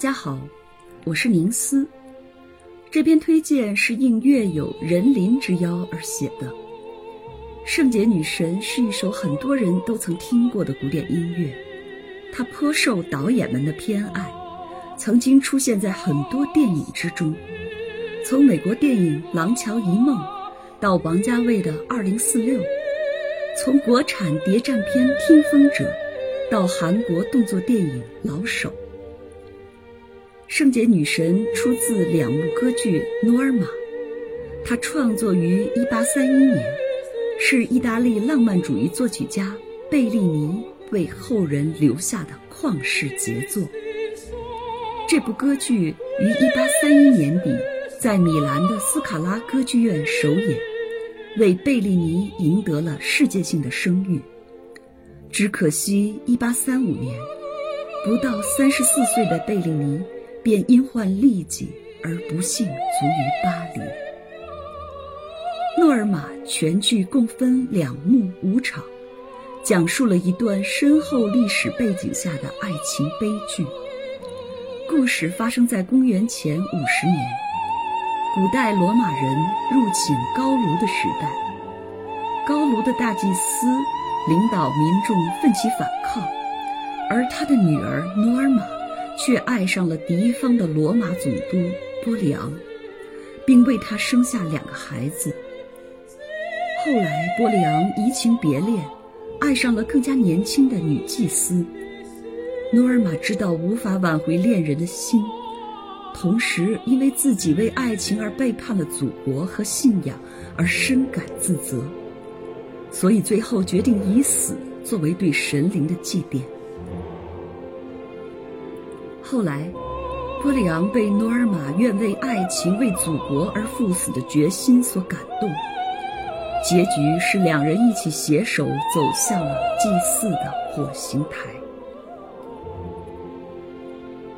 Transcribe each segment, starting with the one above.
大家好，我是宁思。这篇推荐是应乐友人林之邀而写的。《圣洁女神》是一首很多人都曾听过的古典音乐，它颇受导演们的偏爱，曾经出现在很多电影之中。从美国电影《廊桥遗梦》到王家卫的《二零四六》，从国产谍战片《听风者》到韩国动作电影《老手》。《圣洁女神》出自两幕歌剧《诺尔玛》，它创作于1831年，是意大利浪漫主义作曲家贝利尼为后人留下的旷世杰作。这部歌剧于1831年底在米兰的斯卡拉歌剧院首演，为贝利尼赢得了世界性的声誉。只可惜，1835年，不到34岁的贝利尼。便因患痢疾而不幸卒于巴黎。诺尔玛全剧共分两幕五场，讲述了一段深厚历史背景下的爱情悲剧。故事发生在公元前五十年，古代罗马人入侵高卢的时代。高卢的大祭司领导民众奋起反抗，而他的女儿诺尔玛。却爱上了敌方的罗马总督波利昂，并为他生下两个孩子。后来，波利昂移情别恋，爱上了更加年轻的女祭司。诺尔玛知道无法挽回恋人的心，同时因为自己为爱情而背叛了祖国和信仰而深感自责，所以最后决定以死作为对神灵的祭奠。后来，波里昂被诺尔玛愿为爱情、为祖国而赴死的决心所感动，结局是两人一起携手走向了祭祀的火刑台。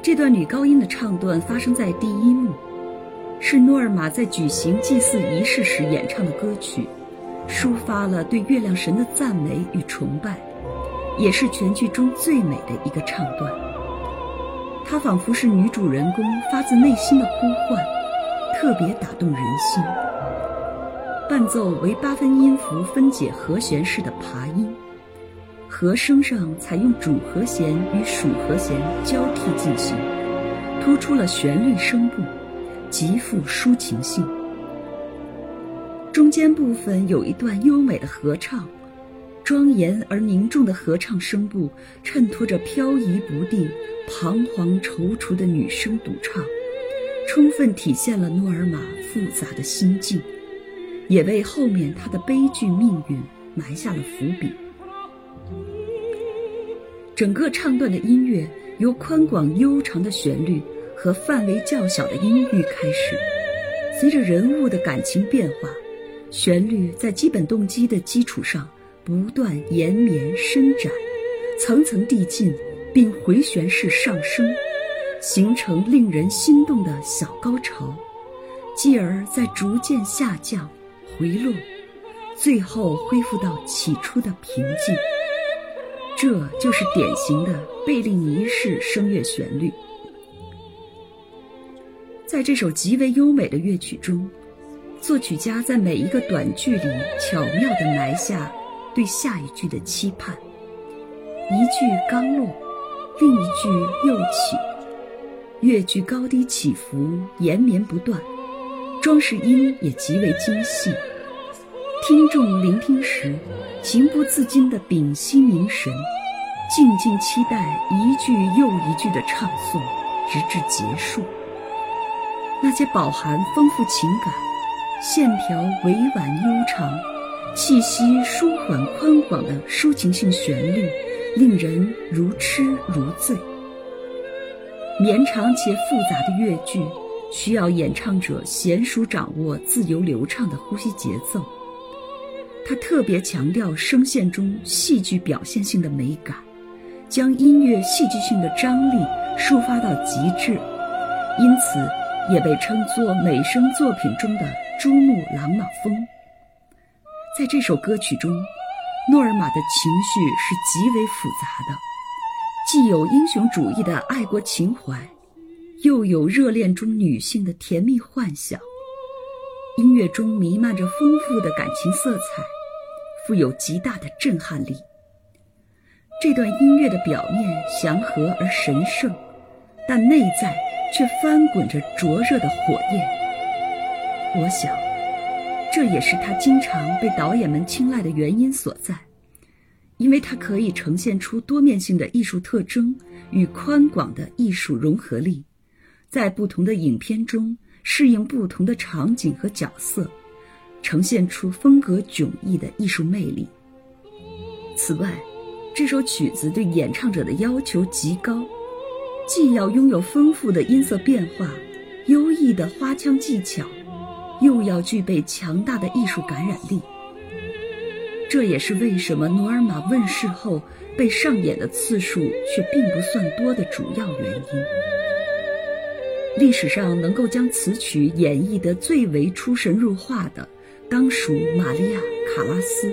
这段女高音的唱段发生在第一幕，是诺尔玛在举行祭祀仪式时演唱的歌曲，抒发了对月亮神的赞美与崇拜，也是全剧中最美的一个唱段。它仿佛是女主人公发自内心的呼唤，特别打动人心。伴奏为八分音符分解和弦式的爬音，和声上采用主和弦与属和弦交替进行，突出了旋律声部，极富抒情性。中间部分有一段优美的合唱。庄严而凝重的合唱声部，衬托着飘移不定、彷徨踌躇的女声独唱，充分体现了诺尔玛复杂的心境，也为后面她的悲剧命运埋下了伏笔。整个唱段的音乐由宽广悠长的旋律和范围较小的音域开始，随着人物的感情变化，旋律在基本动机的基础上。不断延绵伸展，层层递进，并回旋式上升，形成令人心动的小高潮，继而再逐渐下降、回落，最后恢复到起初的平静。这就是典型的贝利尼式声乐旋律。在这首极为优美的乐曲中，作曲家在每一个短句里巧妙地埋下。对下一句的期盼，一句刚落，另一句又起，乐句高低起伏，延绵不断，装饰音也极为精细。听众聆听时，情不自禁地屏息凝神，静静期待一句又一句的唱诵，直至结束。那些饱含丰富情感、线条委婉悠长。气息舒缓宽广的抒情性旋律，令人如痴如醉。绵长且复杂的乐句，需要演唱者娴熟掌握自由流畅的呼吸节奏。他特别强调声线中戏剧表现性的美感，将音乐戏剧性的张力抒发到极致，因此也被称作美声作品中的珠穆朗玛峰。在这首歌曲中，诺尔玛的情绪是极为复杂的，既有英雄主义的爱国情怀，又有热恋中女性的甜蜜幻想。音乐中弥漫着丰富的感情色彩，富有极大的震撼力。这段音乐的表面祥和而神圣，但内在却翻滚着灼热的火焰。我想，这也是他经常被导演们青睐的原因所在，因为它可以呈现出多面性的艺术特征与宽广的艺术融合力，在不同的影片中。适应不同的场景和角色，呈现出风格迥异的艺术魅力。此外，这首曲子对演唱者的要求极高，既要拥有丰富的音色变化、优异的花腔技巧，又要具备强大的艺术感染力。这也是为什么《努尔玛》问世后被上演的次数却并不算多的主要原因。历史上能够将此曲演绎得最为出神入化的，当属玛利亚·卡拉斯。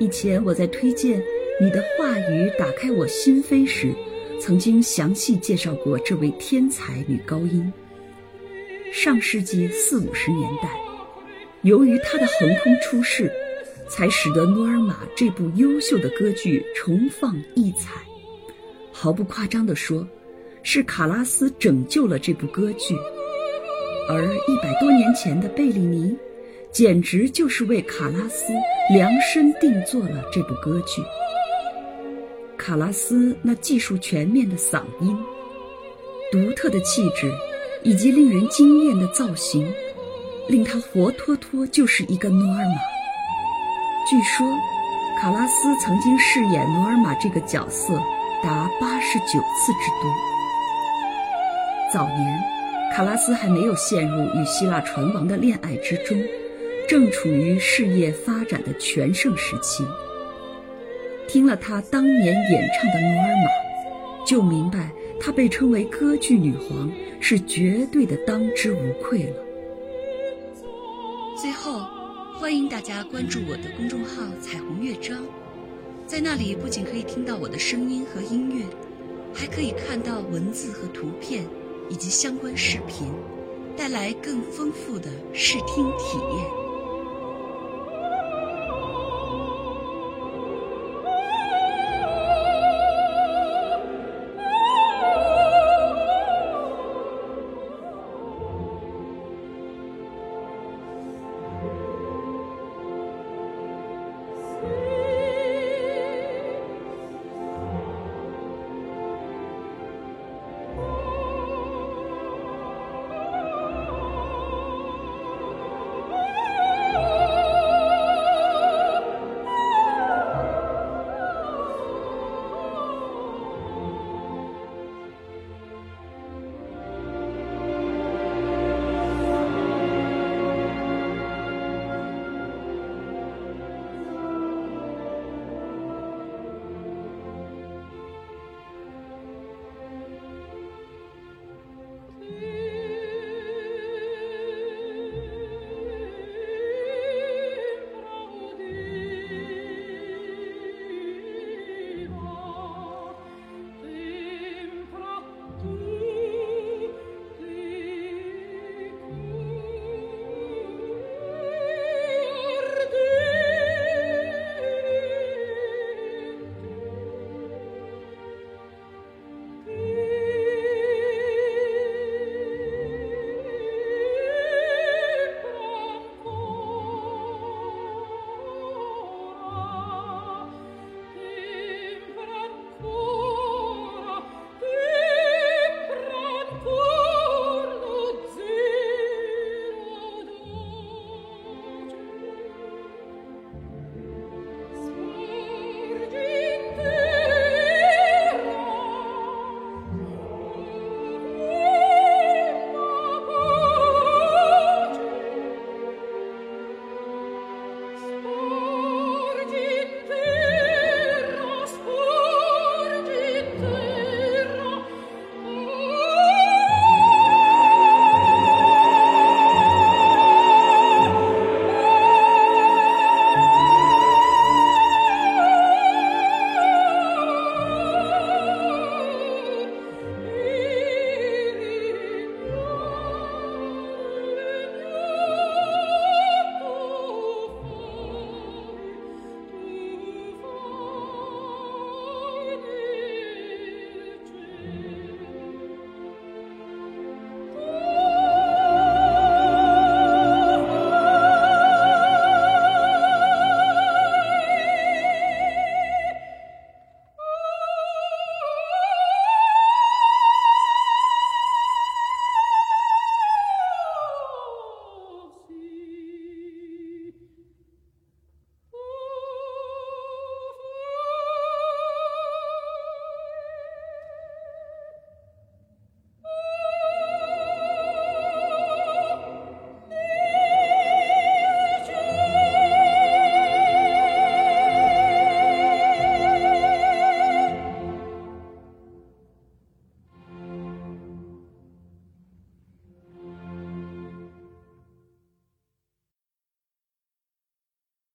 以前我在推荐《你的话语打开我心扉》时，曾经详细介绍过这位天才女高音。上世纪四五十年代，由于他的横空出世，才使得《诺尔玛》这部优秀的歌剧重放异彩。毫不夸张地说。是卡拉斯拯救了这部歌剧，而一百多年前的贝利尼，简直就是为卡拉斯量身定做了这部歌剧。卡拉斯那技术全面的嗓音、独特的气质，以及令人惊艳的造型，令他活脱脱就是一个诺尔玛。据说，卡拉斯曾经饰演诺尔玛这个角色达八十九次之多。早年，卡拉斯还没有陷入与希腊船王的恋爱之中，正处于事业发展的全盛时期。听了他当年演唱的《努尔玛》，就明白她被称为歌剧女皇是绝对的当之无愧了。最后，欢迎大家关注我的公众号“彩虹乐章”，在那里不仅可以听到我的声音和音乐，还可以看到文字和图片。以及相关视频，带来更丰富的视听体验。